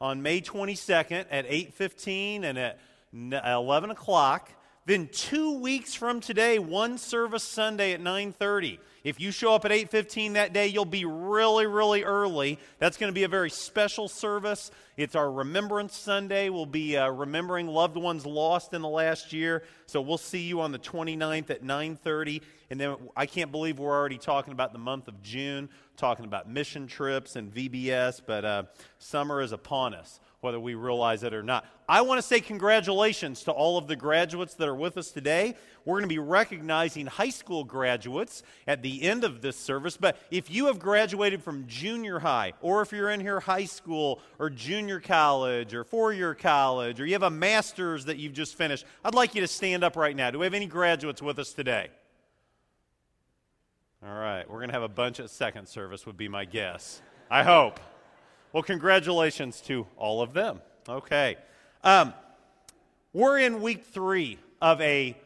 on May 22nd at 8:15 and at 11 o'clock. Then two weeks from today, one service Sunday at 9:30. If you show up at 8:15 that day, you'll be really, really early. That's going to be a very special service. It's our Remembrance Sunday. We'll be uh, remembering loved ones lost in the last year. So we'll see you on the 29th at 9:30. And then I can't believe we're already talking about the month of June, talking about mission trips and VBS. But uh, summer is upon us whether we realize it or not. I want to say congratulations to all of the graduates that are with us today. We're going to be recognizing high school graduates at the end of this service. But if you have graduated from junior high, or if you're in here high school, or junior college, or four year college, or you have a master's that you've just finished, I'd like you to stand up right now. Do we have any graduates with us today? All right, we're going to have a bunch at second service, would be my guess. I hope. Well, congratulations to all of them. Okay. Um, we're in week three of a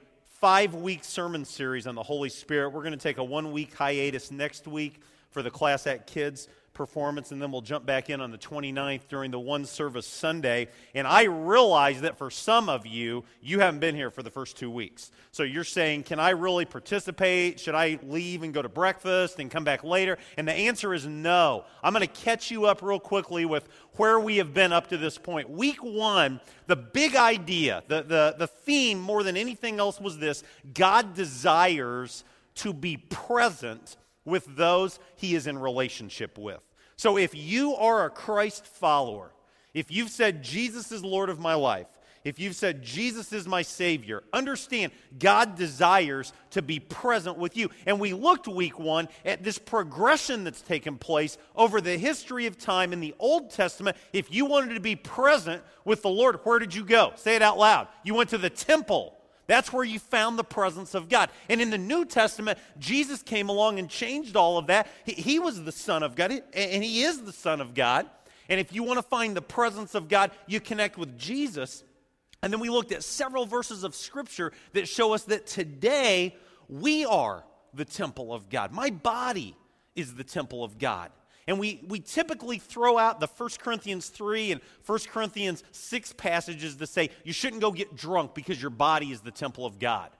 five week sermon series on the Holy Spirit. We're going to take a one week hiatus next week for the Class Act Kids performance, and then we'll jump back in on the 29th during the one service Sunday. And I realize that for some of you, you haven't been here for the first two weeks. So you're saying, Can I really participate? Should I leave and go to breakfast and come back later? And the answer is no. I'm going to catch you up real quickly with where we have been up to this point. Week one, the big idea, the, the, the theme more than anything else was this God desires to be present with those he is in relationship with. So if you are a Christ follower, if you've said, Jesus is Lord of my life, if you've said, Jesus is my Savior, understand God desires to be present with you. And we looked week one at this progression that's taken place over the history of time in the Old Testament. If you wanted to be present with the Lord, where did you go? Say it out loud. You went to the temple. That's where you found the presence of God. And in the New Testament, Jesus came along and changed all of that. He, he was the Son of God, and He is the Son of God. And if you want to find the presence of God, you connect with Jesus. And then we looked at several verses of Scripture that show us that today we are the temple of God. My body is the temple of God. And we, we typically throw out the 1 Corinthians 3 and 1 Corinthians 6 passages to say you shouldn't go get drunk because your body is the temple of God.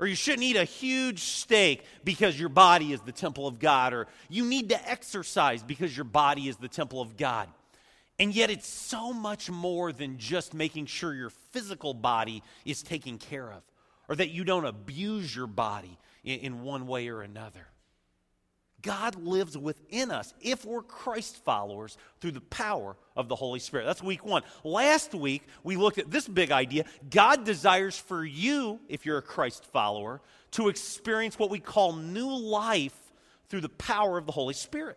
Or you shouldn't eat a huge steak because your body is the temple of God. Or you need to exercise because your body is the temple of God. And yet, it's so much more than just making sure your physical body is taken care of or that you don't abuse your body in, in one way or another. God lives within us if we're Christ followers through the power of the Holy Spirit. That's week one. Last week, we looked at this big idea. God desires for you, if you're a Christ follower, to experience what we call new life through the power of the Holy Spirit.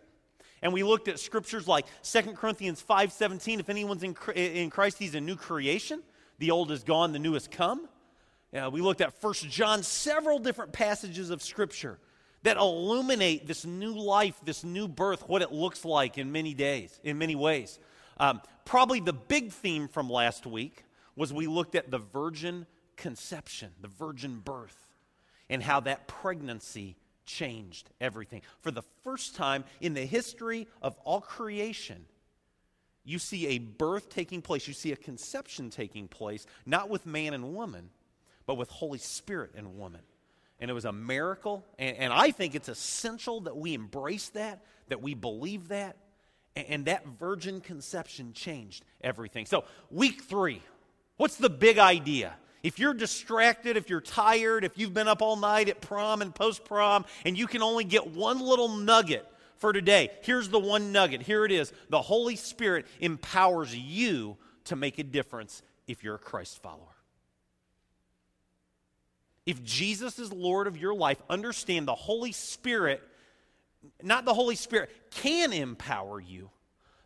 And we looked at scriptures like 2 Corinthians 5:17, if anyone's in, in Christ, he's a new creation. The old is gone, the new has come. Uh, we looked at 1 John, several different passages of scripture that illuminate this new life, this new birth, what it looks like in many days, in many ways. Um, probably the big theme from last week was we looked at the virgin conception, the virgin birth, and how that pregnancy changed everything. For the first time in the history of all creation, you see a birth taking place, you see a conception taking place, not with man and woman, but with Holy Spirit and woman and it was a miracle. And, and, I think it's essential that we embrace that, that we believe that. And, and that virgin conception changed everything. So, week three, what's the big idea? If you're distracted, if you're tired, if you've been up all night at prom and post prom, and you can only get one little nugget for today, here's the one nugget. Here it is The Holy Spirit empowers you to make a difference if you're a Christ follower. If Jesus is Lord of your life, understand the Holy Spirit, not the Holy Spirit, can empower you.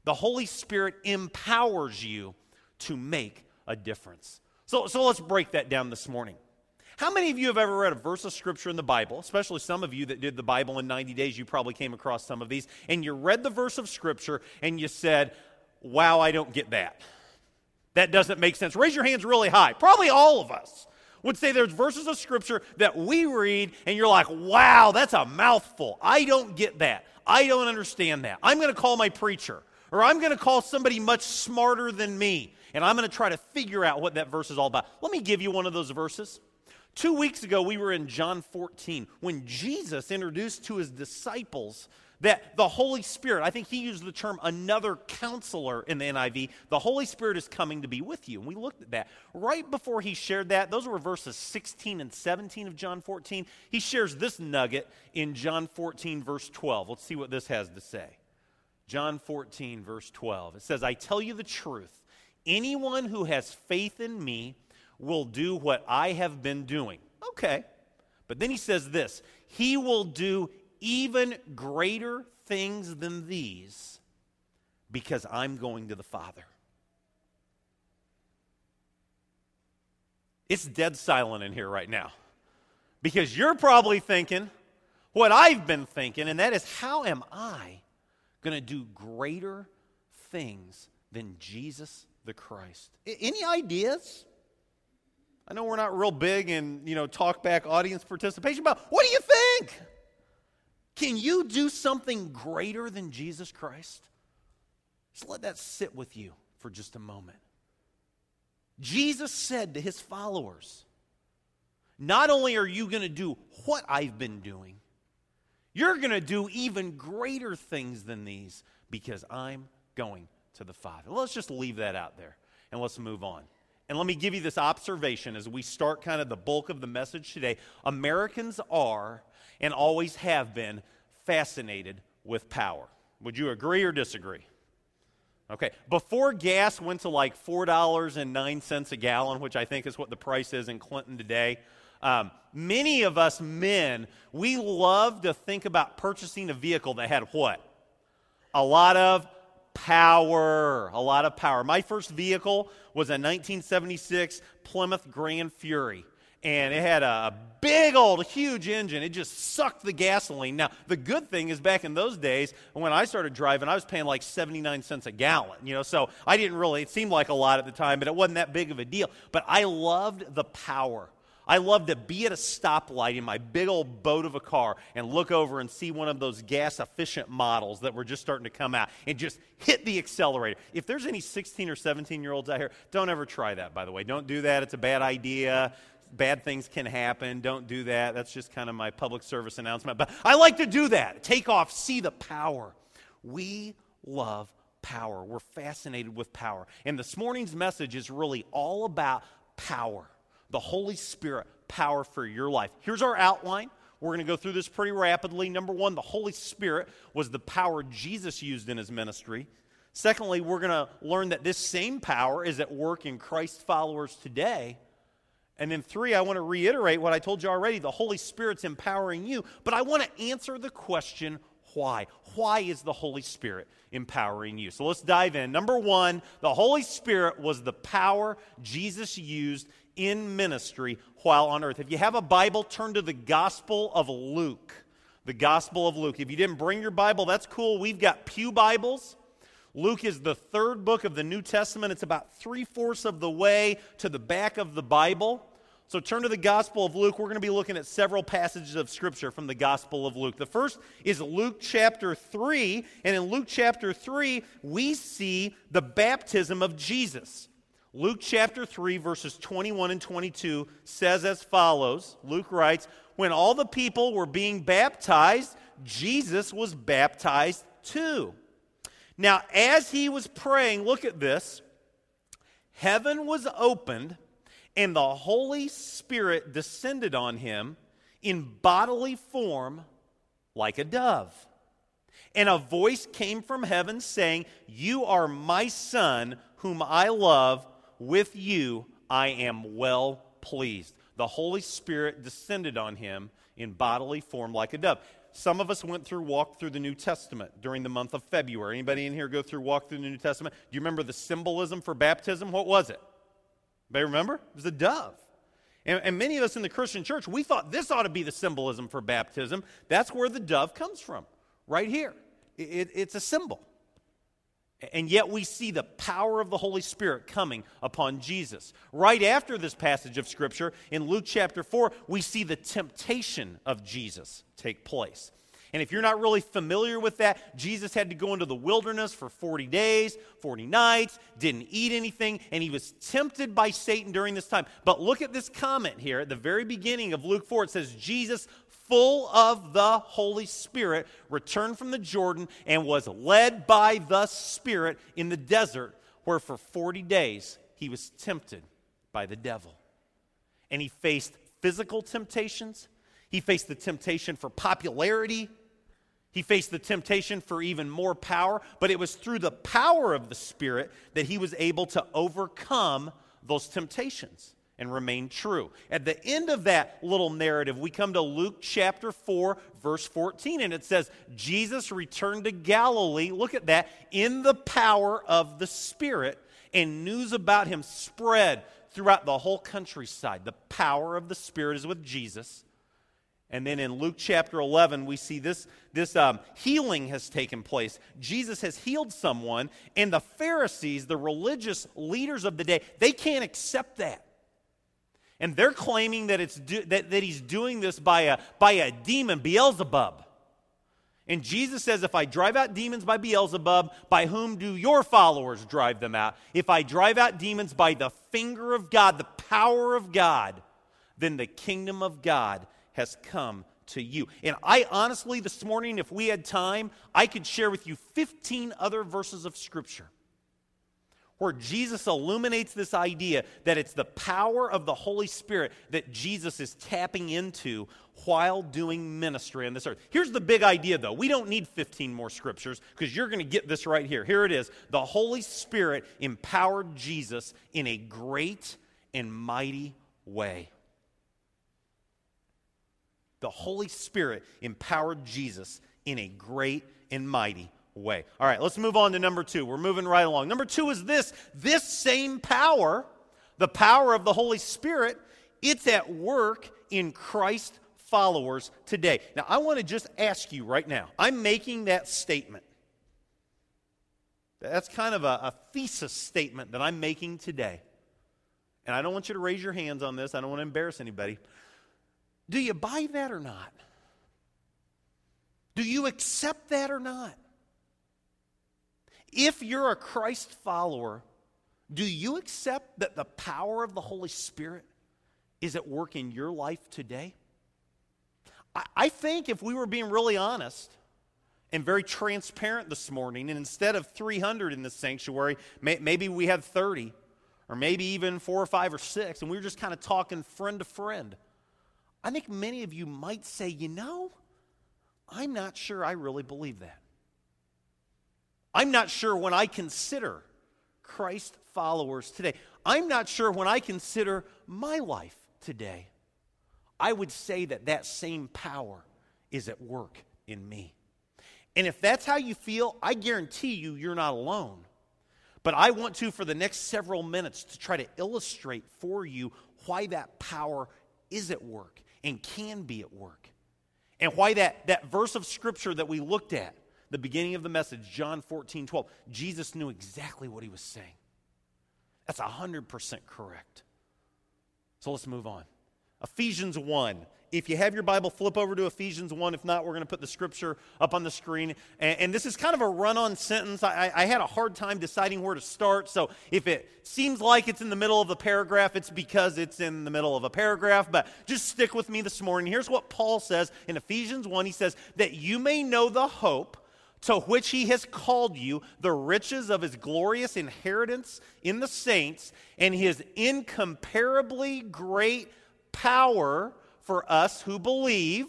The Holy Spirit empowers you to make a difference. So, so let's break that down this morning. How many of you have ever read a verse of scripture in the Bible, especially some of you that did the Bible in 90 days, you probably came across some of these, and you read the verse of scripture and you said, Wow, I don't get that. That doesn't make sense. Raise your hands really high. Probably all of us would say there's verses of scripture that we read and you're like, wow, that's a mouthful. I don't get that. I don't understand that. I'm going to call my preacher Or I'm going to call somebody much smarter than me, and I'm going to try to figure out what that verse is all about. Let me give you one of those verses. Two weeks ago, we were in John 14 when Jesus introduced to his disciples that the Holy Spirit, I think he used the term another counselor in the NIV, the Holy Spirit is coming to be with you. And we looked at that. Right before he shared that, those were verses 16 and 17 of John 14. He shares this nugget in John 14, verse 12. Let's see what this has to say. John 14, verse 12. It says, I tell you the truth. Anyone who has faith in me will do what I have been doing. Okay. But then he says this He will do even greater things than these because I'm going to the Father. It's dead silent in here right now because you're probably thinking what I've been thinking, and that is how am I going to do greater things than Jesus the Christ? Any ideas? I know we're not real big in, you know, talk back audience participation, but what do you think? Can you do something greater than Jesus Christ? Just let that sit with you for just a moment. Jesus said to his followers, Not only are you going to do what I've been doing, you're going to do even greater things than these because I'm going to the Father. Let's just leave that out there and let's move on. And let me give you this observation as we start kind of the bulk of the message today. Americans are and always have been fascinated with power. Would you agree or disagree? Okay, before gas went to like $4.09 a gallon, which I think is what the price is in Clinton today, um, many of us men, we love to think about purchasing a vehicle that had what? A lot of power. A lot of power. My first vehicle was a 1976 Plymouth Grand Fury and it had a big old huge engine it just sucked the gasoline now the good thing is back in those days when i started driving i was paying like 79 cents a gallon you know so i didn't really it seemed like a lot at the time but it wasn't that big of a deal but i loved the power I loved to be at a stoplight in my big old boat of a car and look over and see one of those gas efficient models that were just starting to come out and just hit the accelerator. If there's any 16 or 17 year olds out here, don't ever try that, by the way. Don't do that. It's a bad idea bad things can happen. Don't do that. That's just kind of my public service announcement. But I like to do that. Take off, see the power. We love power. We're fascinated with power. And this morning's message is really all about power the Holy Spirit, power for your life. Here's our outline. We're going to go through this pretty rapidly. Number one, the Holy Spirit was the power Jesus used in his ministry. Secondly, we're going to learn that this same power is at work in Christ followers today. And then, three, I want to reiterate what I told you already the Holy Spirit's empowering you, but I want to answer the question why. Why is the Holy Spirit empowering you? So let's dive in. Number one, the Holy Spirit was the power Jesus used in ministry while on earth. If you have a Bible, turn to the Gospel of Luke. The Gospel of Luke. If you didn't bring your Bible, that's cool. We've got Pew Bibles. Luke is the third book of the New Testament. It's about three fourths of the way to the back of the Bible. So turn to the Gospel of Luke. We're going to be looking at several passages of Scripture from the Gospel of Luke. The first is Luke chapter 3. And in Luke chapter 3, we see the baptism of Jesus. Luke chapter 3, verses 21 and 22 says as follows Luke writes, When all the people were being baptized, Jesus was baptized too. Now, as he was praying, look at this heaven was opened, and the Holy Spirit descended on him in bodily form like a dove. And a voice came from heaven saying, You are my son, whom I love. With you I am well pleased. The Holy Spirit descended on him in bodily form like a dove. Some of us went through, walked through the New Testament during the month of February. Anybody in here go through, walk through the New Testament? Do you remember the symbolism for baptism? What was it? Anybody remember? It was a dove. And, and, many of us in the Christian church, we thought this ought to be the symbolism for baptism. That's where the dove comes from, right here. It, it, it's a symbol. And yet we see the power of the Holy Spirit coming upon Jesus. Right after this passage of Scripture, in Luke chapter 4, we see the temptation of Jesus take place. And if you're not really familiar with that, Jesus had to go into the wilderness for 40 days, 40 nights, didn't eat anything, and he was tempted by Satan during this time. But look at this comment here at the very beginning of Luke 4. It says, Jesus, full of the Holy Spirit, returned from the Jordan and was led by the Spirit in the desert, where for 40 days he was tempted by the devil. And he faced physical temptations, he faced the temptation for popularity. He faced the temptation for even more power, but it was through the power of the Spirit that he was able to overcome those temptations and remain true. At the end of that little narrative, we come to Luke chapter 4, verse 14, and it says, Jesus returned to Galilee, look at that, in the power of the Spirit, and news about him spread throughout the whole countryside. The power of the Spirit is with Jesus. And then in Luke chapter 11, we see this, this um, healing has taken place. Jesus has healed someone, and the Pharisees, the religious leaders of the day, they can't accept that. And they're claiming that, it's do, that, that he's doing this by a, by a demon, Beelzebub. And Jesus says, If I drive out demons by Beelzebub, by whom do your followers drive them out? If I drive out demons by the finger of God, the power of God, then the kingdom of God has come to you. And I honestly, this morning, if we had time, I could share with you 15 other verses of Scripture where Jesus illuminates this idea that it's the power of the Holy Spirit that Jesus is tapping into while doing ministry on this earth. Here's the big idea, though. We don't need 15 more scriptures because you're going to get this right here. Here it is The Holy Spirit empowered Jesus in a great and mighty way the Holy Spirit empowered Jesus in a great and mighty way. All right, let's move on to number two. We're moving right along. Number two is this this same power, the power of the Holy Spirit, it's at work in Christ followers today. Now, I want to just ask you right now I'm making that statement. That's kind of a, a thesis statement that I'm making today. And I don't want you to raise your hands on this, I don't want to embarrass anybody. Do you buy that or not? Do you accept that or not? If you're a Christ follower, do you accept that the power of the Holy Spirit is at work in your life today? I, I think if we were being really honest and very transparent this morning, and instead of 300 in the sanctuary, may, maybe we had 30, or maybe even four or five or six, and we were just kind of talking friend to friend. I think many of you might say, you know, I'm not sure I really believe that. I'm not sure when I consider Christ followers today. I'm not sure when I consider my life today. I would say that that same power is at work in me. And if that's how you feel, I guarantee you, you're not alone. But I want to, for the next several minutes, to try to illustrate for you why that power is at work and can be at work. And why that, that verse of scripture that we looked at, the beginning of the message, John 14, 12, Jesus knew exactly what he was saying. That's 100% correct. So let's move on. Ephesians 1 if you have your Bible, flip over to Ephesians 1. If not, we're going to put the scripture up on the screen. And, and this is kind of a run on sentence. I, I, had a hard time deciding where to start. So if it seems like it's in the middle of a paragraph, it's because it's in the middle of a paragraph. But just stick with me this morning. Here's what Paul says in Ephesians 1 He says, That you may know the hope to which he has called you, the riches of his glorious inheritance in the saints, and his incomparably great power for us who believe.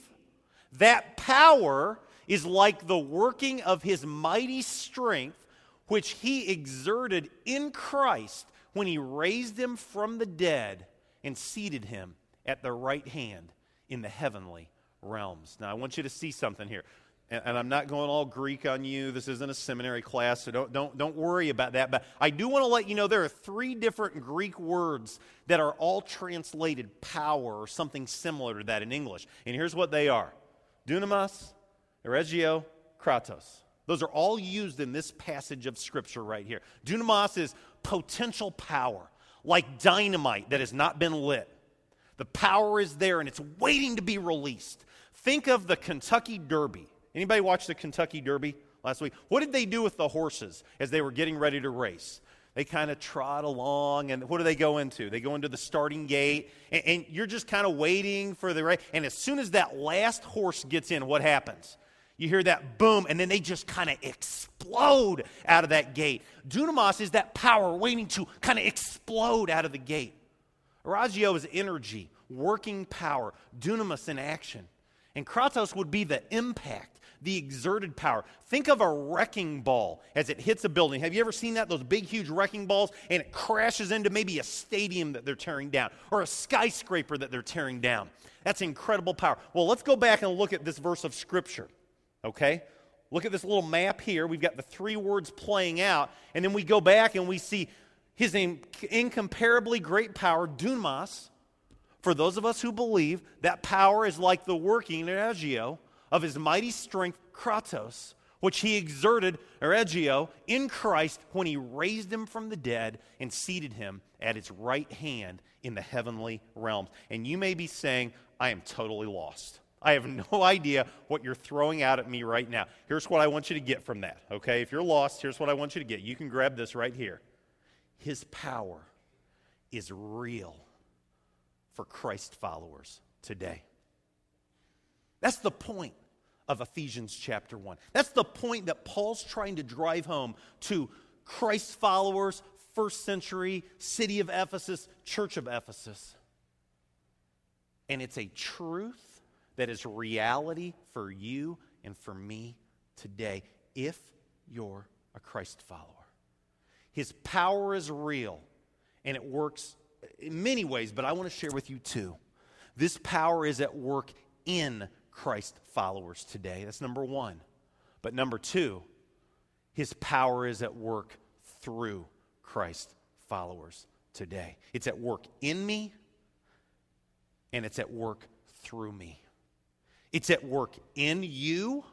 That power is like the working of his mighty strength, which he exerted in Christ when he raised him from the dead and seated him at the right hand in the heavenly realms. Now, I want you to see something here and, and I'm not going all Greek on you. This isn't a seminary class, so don't, don't, don't worry about that. But I do want to let you know there are three different Greek words that are all translated power or something similar to that in English. And here's what they are dunamis, energeia, kratos. Those are all used in this passage of Scripture right here. Dunamis is potential power, like dynamite that has not been lit. The power is there and it's waiting to be released. Think of the Kentucky Derby Anybody watch the Kentucky Derby last week? What did they do with the horses as they were getting ready to race? They kind of trot along, and what do they go into? They go into the starting gate, and, and you're just kind of waiting for the race. And as soon as that last horse gets in, what happens? You hear that boom, and then they just kind of explode out of that gate. Dunamis is that power waiting to kind of explode out of the gate. Energeia is energy, working power, dunamis in action. And kratos would be the impact, the exerted power. Think of a wrecking ball as it hits a building. Have you ever seen that? Those big, huge wrecking balls, and it crashes into maybe a stadium that they're tearing down or a skyscraper that they're tearing down. That's incredible power. Well, let's go back and look at this verse of Scripture. Okay? Look at this little map here. We've got the three words playing out, and then we go back and we see his incomparably great power, dunamis. For those of us who believe that power is like the working energeia of his mighty strength, kratos, which he exerted, energeia, in Christ when he raised him from the dead and seated him at his right hand in the heavenly realms. And you may be saying, I am totally lost. I have no idea what you're throwing out at me right now. Here's what I want you to get from that, okay? If you're lost, here's what I want you to get. You can grab this right here. His power is real for Christ followers today. That's the point of Ephesians chapter 1. That's the point that Paul's trying to drive home to Christ followers, first century, city of Ephesus, church of Ephesus. And it's a truth that is reality for you and for me today if you're a Christ follower. His power is real and it works in many ways, but I want to share with you two. This power is at work in Christ followers today. That's number one. But number two, his power is at work through Christ followers today. It's at work in me and it's at work through me. It's at work in you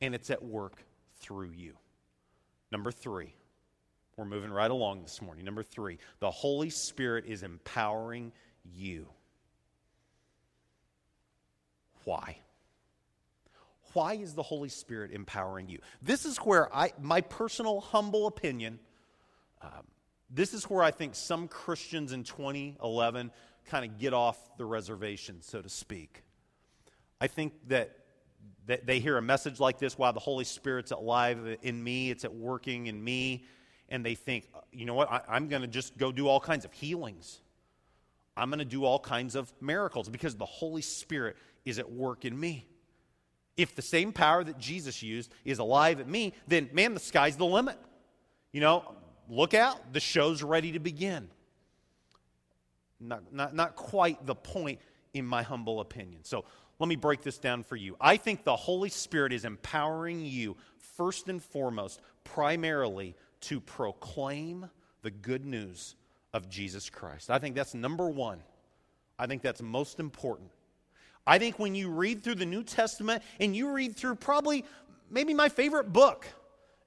and it's at work through you. Number three, we're moving right along this morning. Number three, the Holy Spirit is empowering you. Why? Why is the Holy Spirit empowering you? This is where I, my personal humble opinion, um, this is where I think some Christians in 2011 kind of get off the reservation, so to speak. I think that, that they hear a message like this while the Holy Spirit's alive in me, it's at working in me, and they think, you know what, I, I'm going to just go do all kinds of healings. I'm going to do all kinds of miracles because the Holy Spirit is at work in me. If the same power that Jesus used is alive in me, then man, the sky's the limit. You know, look out, the show's ready to begin. Not, not, not quite the point in my humble opinion. So let me break this down for you. I think the Holy Spirit is empowering you, first and foremost, primarily to proclaim the good news of Jesus Christ. I think that's number one. I think that's most important. I think when you read through the New Testament and you read through probably maybe my favorite book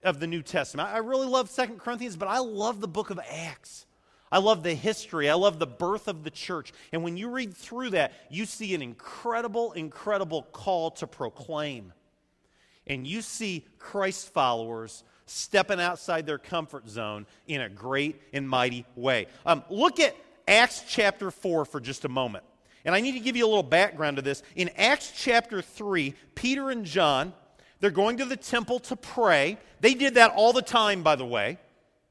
of the New Testament, I really love Second Corinthians, but I love the book of Acts. I love the history. I love the birth of the church. And when you read through that, you see an incredible, incredible call to proclaim. And you see Christ followers stepping outside their comfort zone in a great and mighty way. Um, look at Acts chapter 4 for just a moment. And I need to give you a little background to this. In Acts chapter 3, Peter and John, they're going to the temple to pray. They did that all the time, by the way,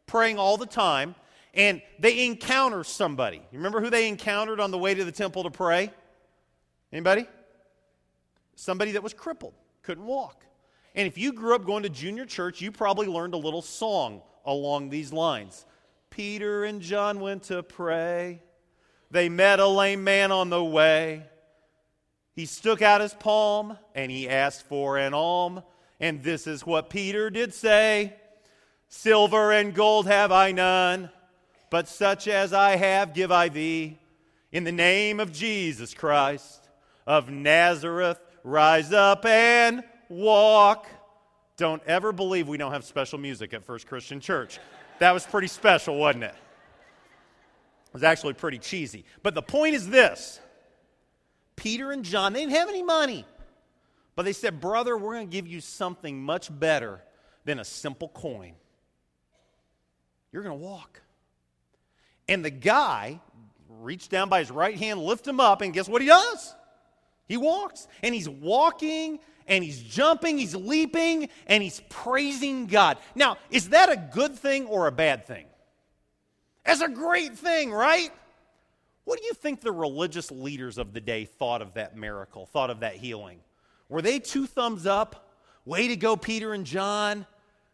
praying all the time and they encounter somebody. You remember who they encountered on the way to the temple to pray? Anybody? Somebody that was crippled, couldn't walk. And if you grew up going to junior church, you probably learned a little song along these lines. Peter and John went to pray. They met a lame man on the way. He stuck out his palm and he asked for an alm. And this is what Peter did say Silver and gold have I none but such as I have give I thee. In the name of Jesus Christ of Nazareth, rise up and walk. Don't ever believe we don't have special music at First Christian Church. That was pretty special, wasn't it? It was actually pretty cheesy. But the point is this Peter and John, they didn't have any money. But they said, Brother, we're going to give you something much better than a simple coin. You're going to walk. And the guy reached down by his right hand, lift him up, and guess what he does? He walks. And he's walking and he's jumping, he's leaping, and he's praising God. Now, is that a good thing or a bad thing? That's a great thing, right? What do you think the religious leaders of the day thought of that miracle, thought of that healing? Were they two thumbs up? Way to go, Peter and John.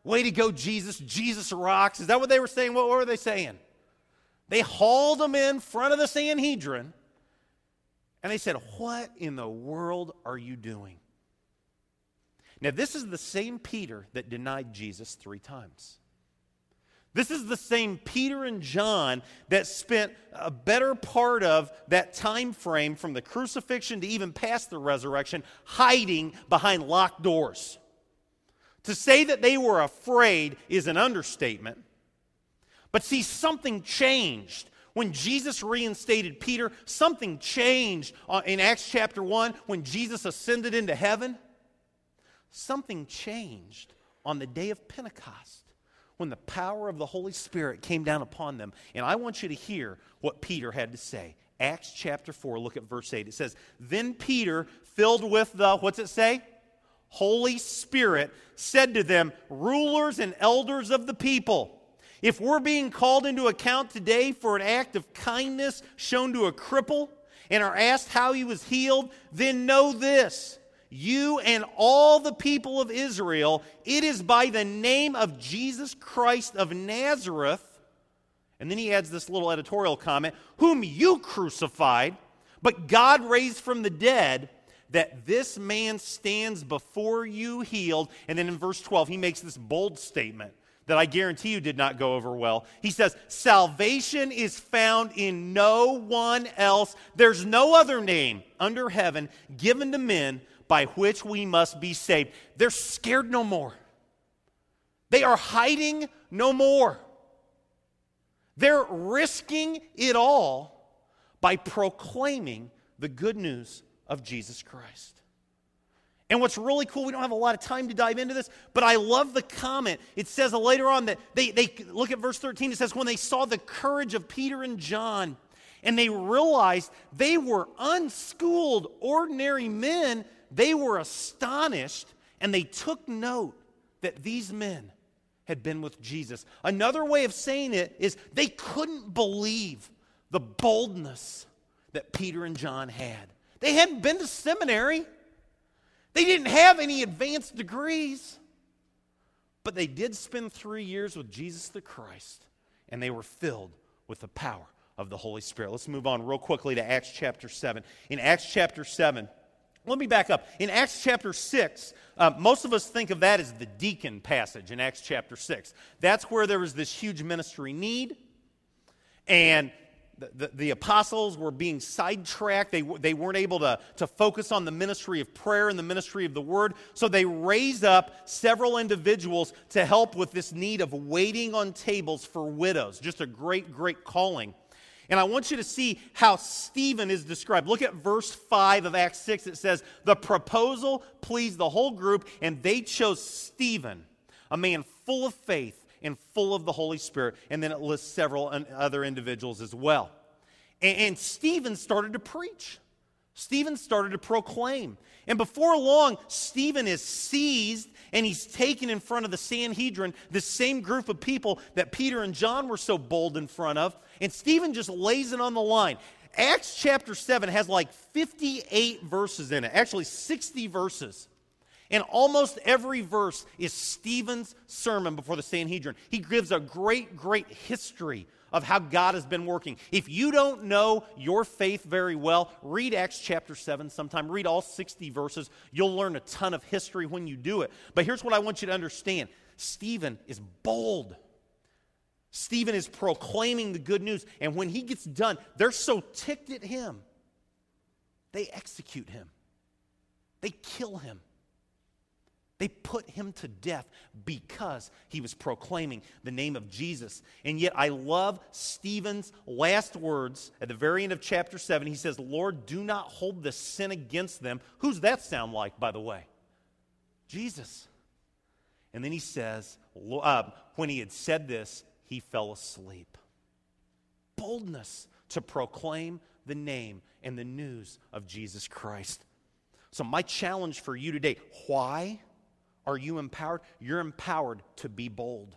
Way to go, Jesus. Jesus rocks. Is that what they were saying? What were they saying? They hauled him in front of the Sanhedrin and they said, What in the world are you doing? Now, this is the same Peter that denied Jesus three times. This is the same Peter and John that spent a better part of that time frame from the crucifixion to even past the resurrection hiding behind locked doors. To say that they were afraid is an understatement. But see, something changed. When Jesus reinstated Peter, something changed uh, in Acts chapter 1 when Jesus ascended into heaven. Something changed on the day of Pentecost when the power of the Holy Spirit came down upon them. And I want you to hear what Peter had to say. Acts chapter 4, look at verse 8. It says, Then Peter, filled with the, what's it say? Holy Spirit, said to them, Rulers and elders of the people, if we're being called into account today for an act of kindness shown to a cripple and are asked how he was healed, then know this you and all the people of Israel, it is by the name of Jesus Christ of Nazareth. And then he adds this little editorial comment whom you crucified, but God raised from the dead, that this man stands before you healed. And then in verse 12, he makes this bold statement that I guarantee you did not go over well. He says, Salvation is found in no one else. There's no other name under heaven given to men by which we must be saved. They're scared no more. They are hiding no more. They're risking it all by proclaiming the good news of Jesus Christ. And what's really cool, we don't have a lot of time to dive into this, but I love the comment. It says later on that they, they look at verse 13, it says, when they saw the courage of Peter and John, and they realized they were unschooled, ordinary men, they were astonished and they took note that these men had been with Jesus. Another way of saying it is they couldn't believe the boldness that Peter and John had. They hadn't been to seminary, they didn't have any advanced degrees, but they did spend three years with Jesus the Christ, and they were filled with the power of the Holy Spirit. Let's move on real quickly to Acts chapter 7. In Acts chapter 7, let me back up. In Acts chapter 6, uh, most of us think of that as the deacon passage in Acts chapter 6. That's where there was this huge ministry need, and the, the, the, apostles were being sidetracked. They, they weren't able to, to focus on the ministry of prayer and the ministry of the word. So they raised up several individuals to help with this need of waiting on tables for widows. Just a great, great calling. And I want you to see how Stephen is described. Look at verse 5 of Acts 6. It says, The proposal pleased the whole group, and they chose Stephen, a man full of faith and full of the Holy Spirit. And then it lists several other individuals as well. And, Stephen started to preach. Stephen started to proclaim. And before long, Stephen is seized and he's taken in front of the Sanhedrin, the same group of people that Peter and John were so bold in front of. And Stephen just lays it on the line. Acts chapter 7 has like 58 verses in it, actually 60 verses. And almost every verse is Stephen's sermon before the Sanhedrin. He gives a great, great history of how God has been working. If you don't know your faith very well, read Acts chapter 7 sometime. Read all 60 verses. You'll learn a ton of history when you do it. But here's what I want you to understand Stephen is bold. Stephen is proclaiming the good news. And when he gets done, they're so ticked at him, they execute him, they kill him. They put him to death because he was proclaiming the name of Jesus. And yet, I love Stephen's last words at the very end of chapter 7. He says, Lord, do not hold this sin against them. Who's that sound like, by the way? Jesus. And then he says, uh, when he had said this, he fell asleep. Boldness to proclaim the name and the news of Jesus Christ. So, my challenge for you today why are you empowered? You're empowered to be bold.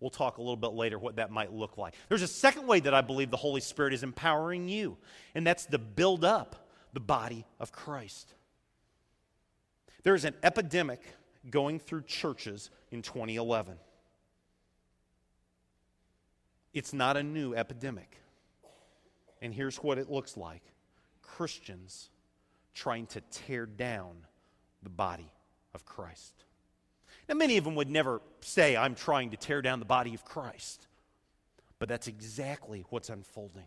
We'll talk a little bit later what that might look like. There's a second way that I believe the Holy Spirit is empowering you, and that's to build up the body of Christ. There's an epidemic going through churches in 2011. It's not a new epidemic. And here's what it looks like Christians trying to tear down the body of Christ. Now, many of them would never say, I'm trying to tear down the body of Christ. But that's exactly what's unfolding.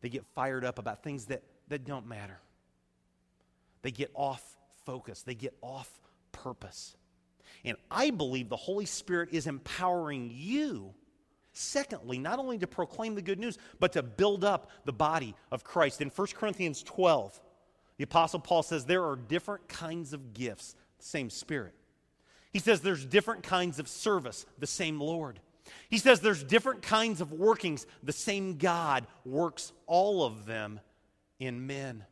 They get fired up about things that, that don't matter. They get off focus, they get off purpose. And I believe the Holy Spirit is empowering you, secondly, not only to proclaim the good news, but to build up the body of Christ. In 1 Corinthians 12, the Apostle Paul says there are different kinds of gifts, the same Spirit. He says there's different kinds of service, the same Lord. He says there's different kinds of workings, the same God works all of them in men.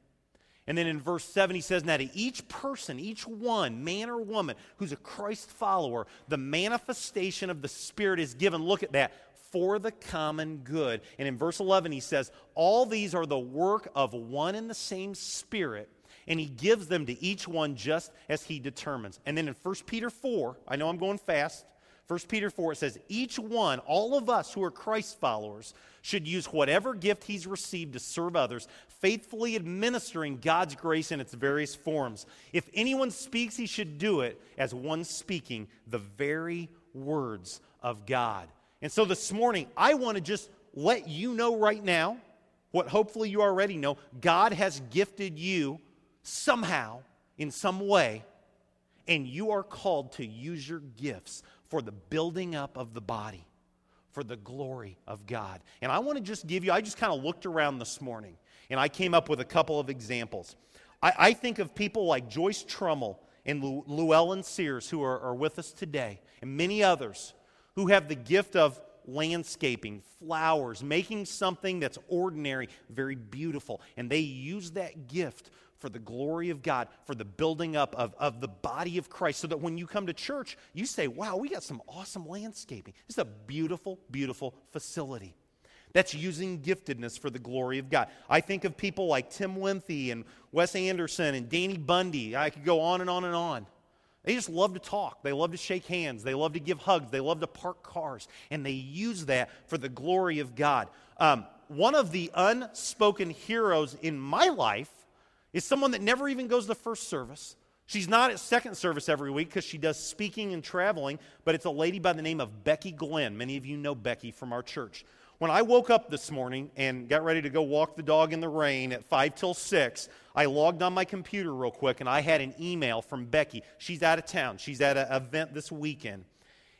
And then in verse 7, he says, Now to each person, each one, man or woman, who's a Christ follower, the manifestation of the Spirit is given. Look at that. For the common good. And in verse 11, he says, All these are the work of one and the same Spirit, and he gives them to each one just as he determines. And then in 1 Peter 4, I know I'm going fast. 1 Peter 4, it says, Each one, all of us who are Christ followers, should use whatever gift he's received to serve others, faithfully administering God's grace in its various forms. If anyone speaks, he should do it as one speaking the very words of God. And so this morning, I want to just let you know right now what hopefully you already know God has gifted you somehow, in some way, and you are called to use your gifts for the building up of the body, for the glory of God. And I want to just give you, I just kind of looked around this morning and I came up with a couple of examples. I, I think of people like Joyce Trummel and Llewellyn Sears, who are, are with us today, and many others who have the gift of landscaping, flowers, making something that's ordinary very beautiful. And they use that gift for the glory of God, for the building up of, of the body of Christ, so that when you come to church, you say, wow, we got some awesome landscaping. It's a beautiful, beautiful facility. That's using giftedness for the glory of God. I think of people like Tim Winthy and Wes Anderson and Danny Bundy. I could go on and on and on. They just love to talk. They love to shake hands. They love to give hugs. They love to park cars. And they use that for the glory of God. Um, one of the unspoken heroes in my life is someone that never even goes to first service. She's not at second service every week because she does speaking and traveling, but it's a lady by the name of Becky Glenn. Many of you know Becky from our church. When I woke up this morning and got ready to go walk the dog in the rain at 5 till 6, I logged on my computer real quick and I had an email from Becky. She's out of town, she's at an event this weekend.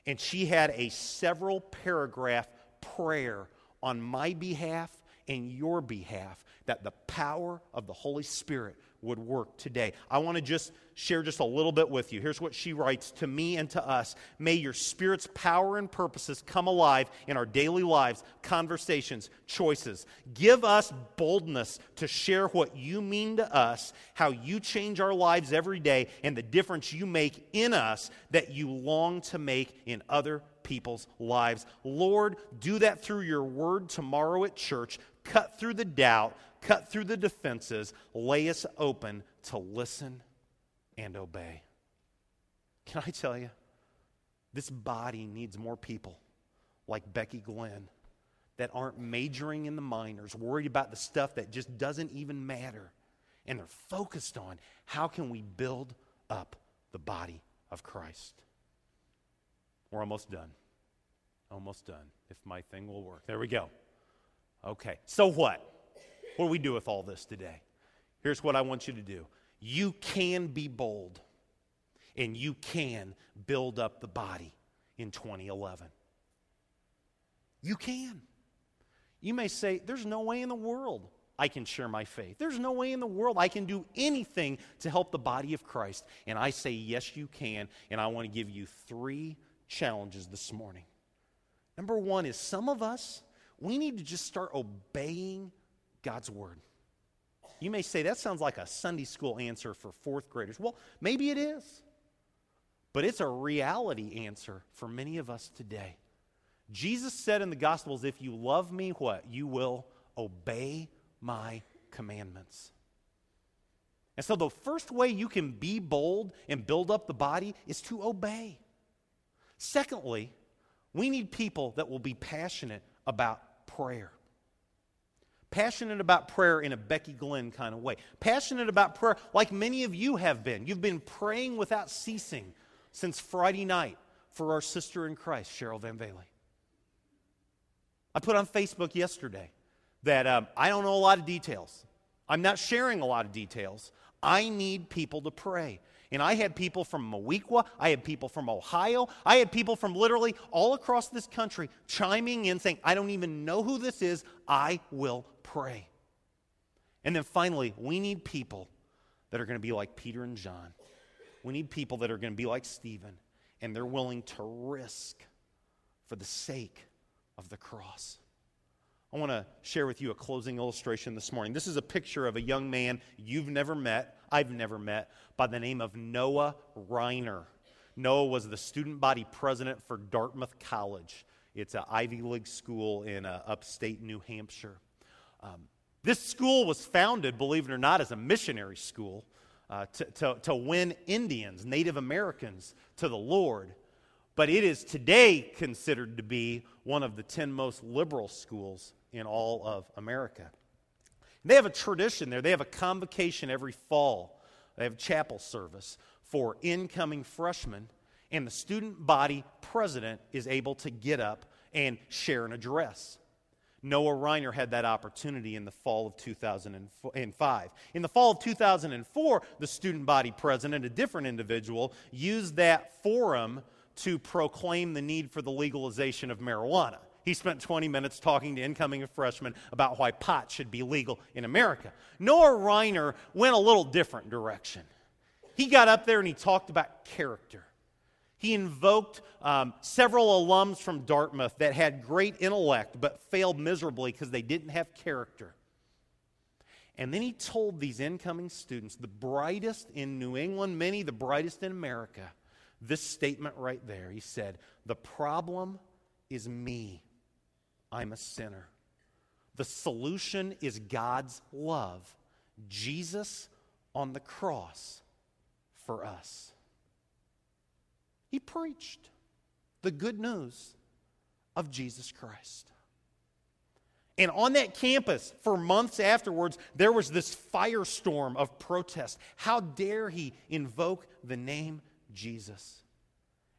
And she had a several paragraph prayer on my behalf and your behalf that the power of the Holy Spirit would work today. I want to just share just a little bit with you. Here's what she writes to me and to us May your Spirit's power and purposes come alive in our daily lives, conversations, choices. Give us boldness to share what you mean to us, how you change our lives every day, and the difference you make in us that you long to make in other people's lives. Lord, do that through your word tomorrow at church. Cut through the doubt, cut through the defenses, lay us open to listen and obey. Can I tell you, this body needs more people like Becky Glenn that aren't majoring in the minors, worried about the stuff that just doesn't even matter. And they're focused on how can we build up the body of Christ. We're almost done. Almost done. If my thing will work. There we go. Okay. So what? What do we do with all this today? Here's what I want you to do you can be bold and you can build up the body in 2011. You can. You may say, There's no way in the world I can share my faith. There's no way in the world I can do anything to help the body of Christ. And I say, yes, you can. And I want to give you three challenges this morning. Number one is some of us, we need to just start obeying God's word. You may say that sounds like a Sunday school answer for fourth graders. Well, maybe it is. But it's a reality answer for many of us today. Jesus said in the Gospels, if you love me, what? You will obey my commandments. And so the first way you can be bold and build up the body is to obey. Secondly, we need people that will be passionate about prayer. Passionate about prayer in a Becky Glenn kind of way. Passionate about prayer like many of you have been. You've been praying without ceasing since Friday night for our sister in Christ, Cheryl Van Vele. I put on Facebook yesterday that um, I don't know a lot of details. I'm not sharing a lot of details. I need people to pray. And I had people from Moweaqua, I had people from Ohio, I had people from literally all across this country chiming in saying, I don't even know who this is, I will pray. And then finally, we need people that are going to be like Peter and John. We need people that are going to be like Stephen, and they're willing to risk for the sake of the cross. I want to share with you a closing illustration this morning. This is a picture of a young man you've never met, I've never met, by the name of Noah Riner. Noah was the student body president for Dartmouth College. It's an Ivy League school in uh, upstate New Hampshire. Um, this school was founded, believe it or not, as a missionary school uh, to, to, to win Indians, Native Americans, to the Lord but it is today considered to be one of the 10 most liberal schools in all of America. They have a tradition there. They have a convocation every fall. They have chapel service for incoming freshmen, and the student body president is able to get up and share an address. Noah Riner had that opportunity in the fall of 2005. In the fall of 2004, the student body president, a different individual, used that forum to proclaim the need for the legalization of marijuana. He spent 20 minutes talking to incoming freshmen about why pot should be legal in America. Noah Riner went a little different direction. He got up there and he talked about character. He invoked um, several alums from Dartmouth that had great intellect but failed miserably because they didn't have character. And then he told these incoming students, the brightest in New England, many the brightest in America, this statement right there. He said, The problem is me. I'm a sinner. The solution is God's love, Jesus on the cross for us. He preached the good news of Jesus Christ. And on that campus, for months afterwards, there was this firestorm of protest. How dare he invoke the name Jesus?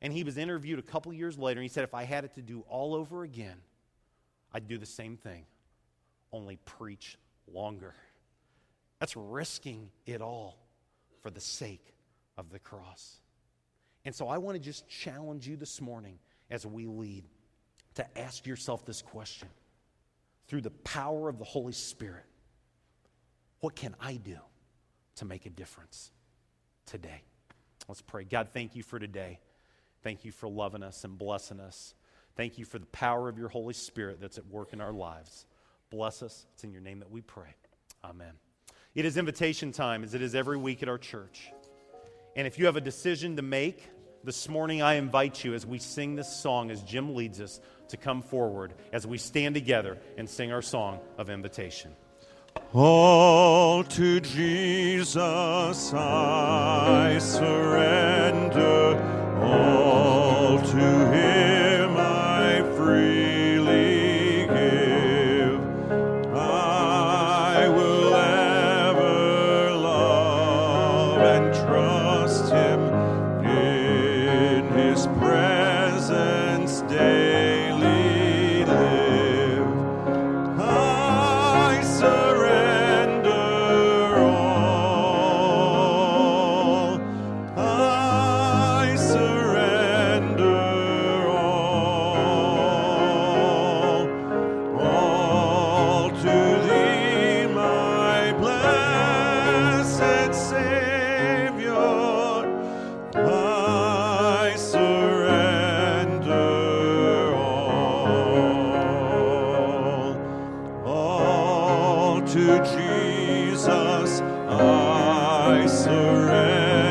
And he was interviewed a couple years later, and he said, If I had it to do all over again, I'd do the same thing, only preach longer. That's risking it all for the sake of the cross. And so I want to just challenge you this morning as we lead to ask yourself this question through the power of the Holy Spirit what can I do to make a difference today? Let's pray. God, thank you for today. Thank you for loving us and blessing us. Thank you for the power of your Holy Spirit that's at work in our lives. Bless us. It's in your name that we pray. Amen. It is invitation time, as it is every week at our church. And if you have a decision to make, this morning I invite you as we sing this song, as Jim leads us, to come forward as we stand together and sing our song of invitation. All to Jesus I surrender, all to Him Jesus I surrender.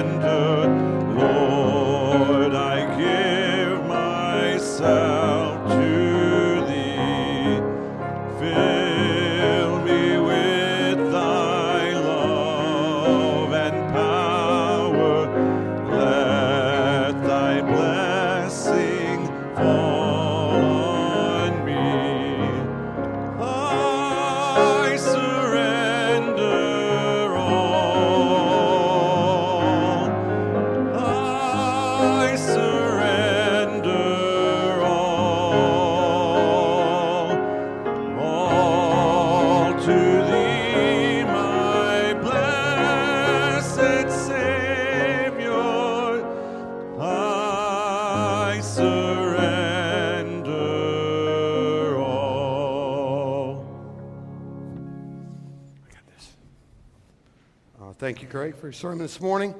For your sermon this morning.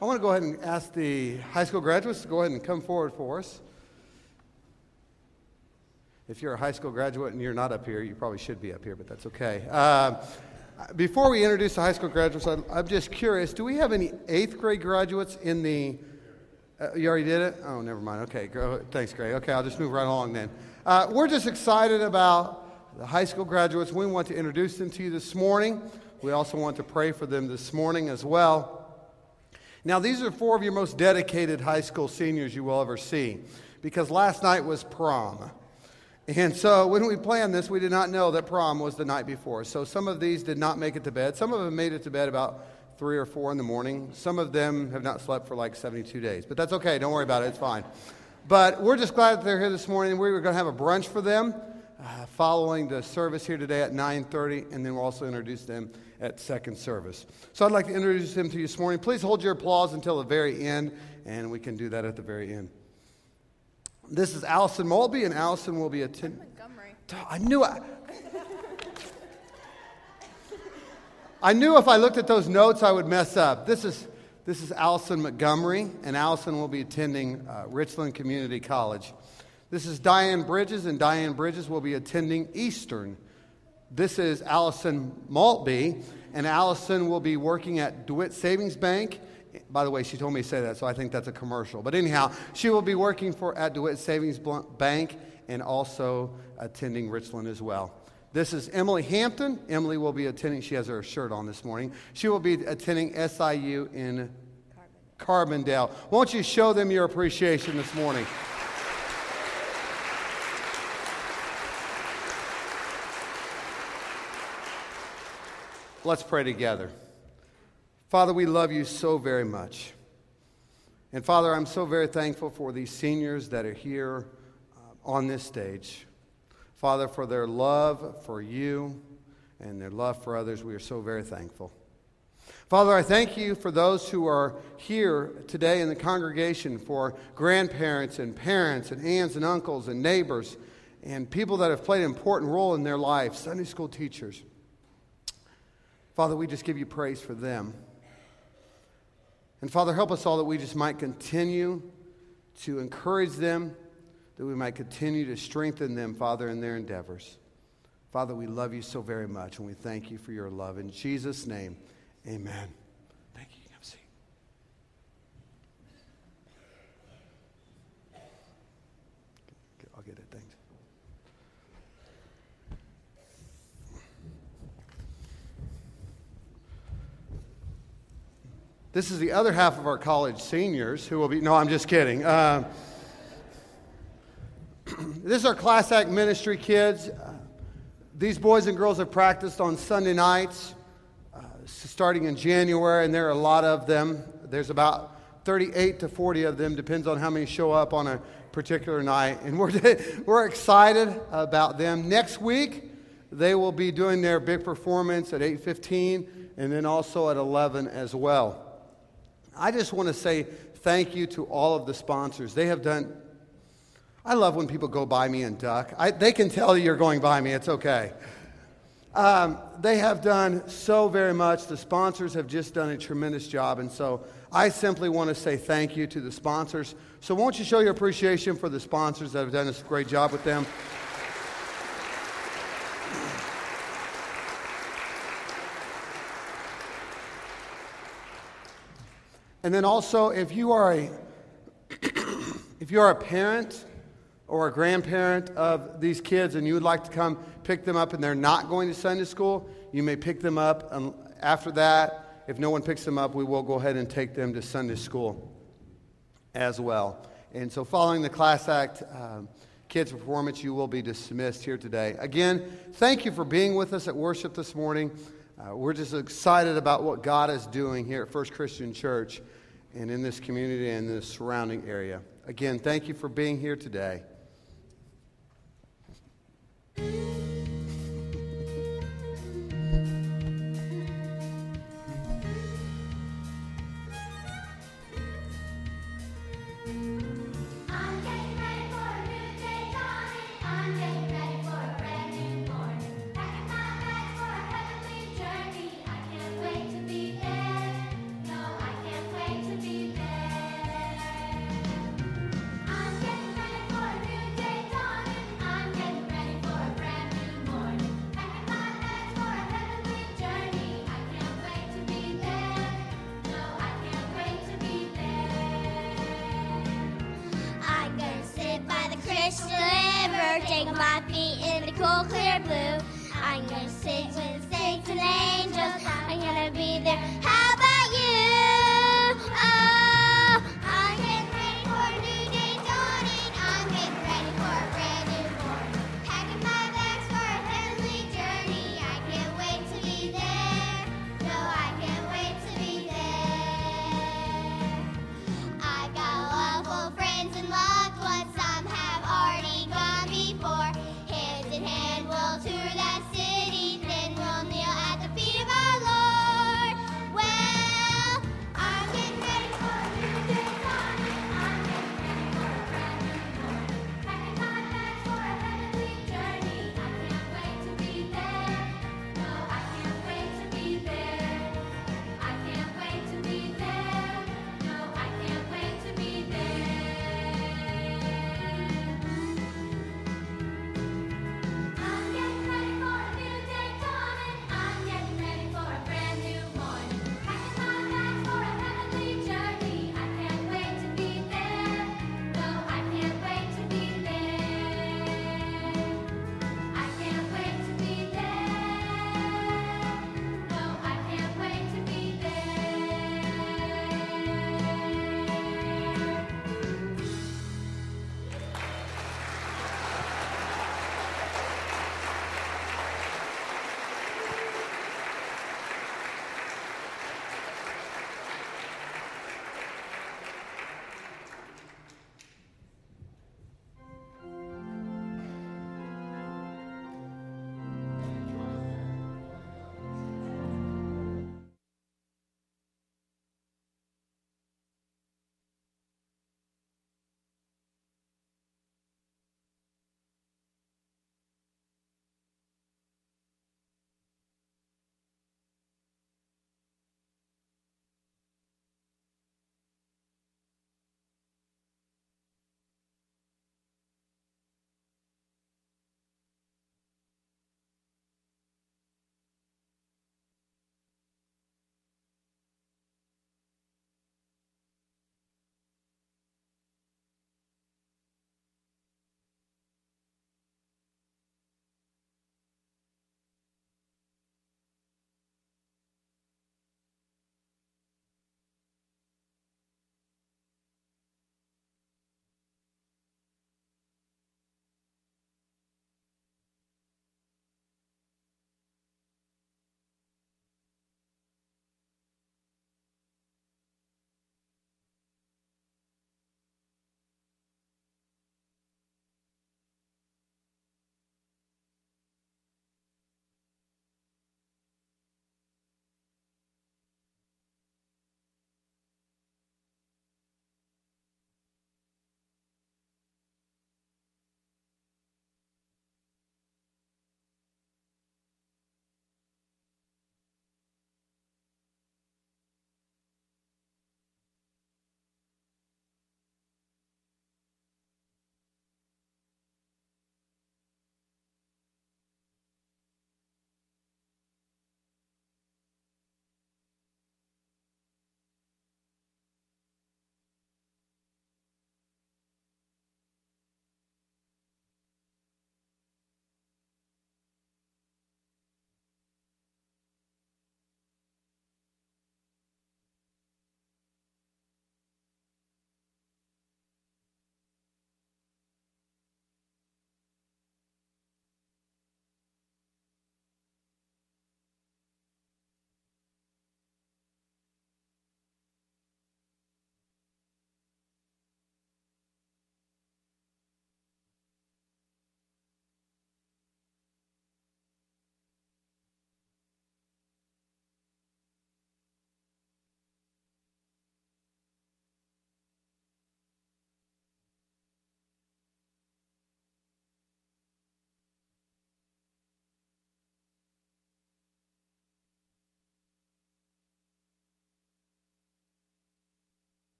I want to go ahead and ask the high school graduates to go ahead and come forward for us. If you're a high school graduate and you're not up here, you probably should be up here, but that's okay. Uh, before we introduce the high school graduates, I'm, I'm just curious do we have any eighth grade graduates in the. Uh, you already did it? Oh, never mind. Okay, thanks, Greg. Okay, I'll just move right along then. Uh, we're just excited about the high school graduates. We want to introduce them to you this morning. We also want to pray for them this morning as well. Now, these are four of your most dedicated high school seniors you will ever see because last night was prom. And so when we planned this, we did not know that prom was the night before. So some of these did not make it to bed. Some of them made it to bed about three or four in the morning. Some of them have not slept for like 72 days. But that's okay. Don't worry about it. It's fine. But we're just glad that they're here this morning. We were going to have a brunch for them uh, following the service here today at 9.30. And then we'll also introduce them at second service. So I'd like to introduce them to you this morning. Please hold your applause until the very end. And we can do that at the very end. This is Allison Mulby, and Allison will be attending. Montgomery. I knew I. I knew if I looked at those notes, I would mess up. This is, this is Allison Montgomery, and Allison will be attending uh, Richland Community College. This is Diane Bridges, and Diane Bridges will be attending Eastern. This is Allison Maltby, and Allison will be working at DeWitt Savings Bank. By the way, she told me to say that, so I think that's a commercial. But anyhow, she will be working for at DeWitt Savings Bank and also attending Richland as well. This is Emily Hampton. Emily will be attending, she has her shirt on this morning. She will be attending SIU in Carbondale. Won't you show them your appreciation this morning? Let's pray together. Father, we love you so very much. And Father, I'm so very thankful for these seniors that are here uh, on this stage. Father, for their love for you and their love for others, we are so very thankful. Father, I thank you for those who are here today in the congregation, for grandparents and parents and aunts and uncles and neighbors and people that have played an important role in their life, Sunday school teachers. Father, we just give you praise for them. And Father, help us all that we just might continue to encourage them, that we might continue to strengthen them, Father, in their endeavors. Father, we love you so very much, and we thank you for your love. In Jesus' name, amen. Thank you. Have a seat. I'll get it. Thanks. This is the other half of our college seniors who will be. No, I'm just kidding. Uh, this is our Class Act ministry kids. Uh, these boys and girls have practiced on Sunday nights uh, starting in January, and there are a lot of them. There's about 38 to 40 of them, depends on how many show up on a particular night. And we're, we're excited about them. Next week, they will be doing their big performance at 8.15 and then also at 11 as well. I just want to say thank you to all of the sponsors. They have done, I love when people go by me and duck. I, they can tell you're going by me, it's okay. Um, they have done so very much. The sponsors have just done a tremendous job. And so I simply want to say thank you to the sponsors. So won't you show your appreciation for the sponsors that have done this great job with them? And then also, if you are a if you are a parent or a grandparent of these kids and you would like to come pick them up and they're not going to Sunday school, you may pick them up. And after that, if no one picks them up, we will go ahead and take them to Sunday school as well. And so, following the Class Act um, kids' performance, you will be dismissed here today. Again, thank you for being with us at worship this morning. Uh, we're just excited about what God is doing here at First Christian Church and in this community and the surrounding area. Again, thank you for being here today. My feet in the cool, clear blue. I'm gonna sit with